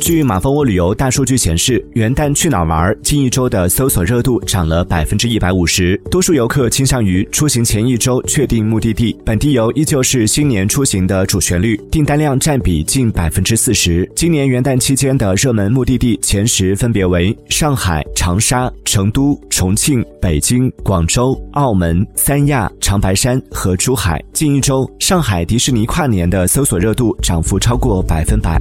据马蜂窝旅游大数据显示，元旦去哪儿玩近一周的搜索热度涨了百分之一百五十，多数游客倾向于出行前一周确定目的地，本地游依旧是新年出行的主旋律，订单量占比近百分之四十。今年元旦期间的热门目的地前十分别为上海、长沙、成都、重庆、北京、广州、澳门、三亚、长白山和珠海。近一周，上海迪士尼跨年的搜索热度涨幅超过百分百。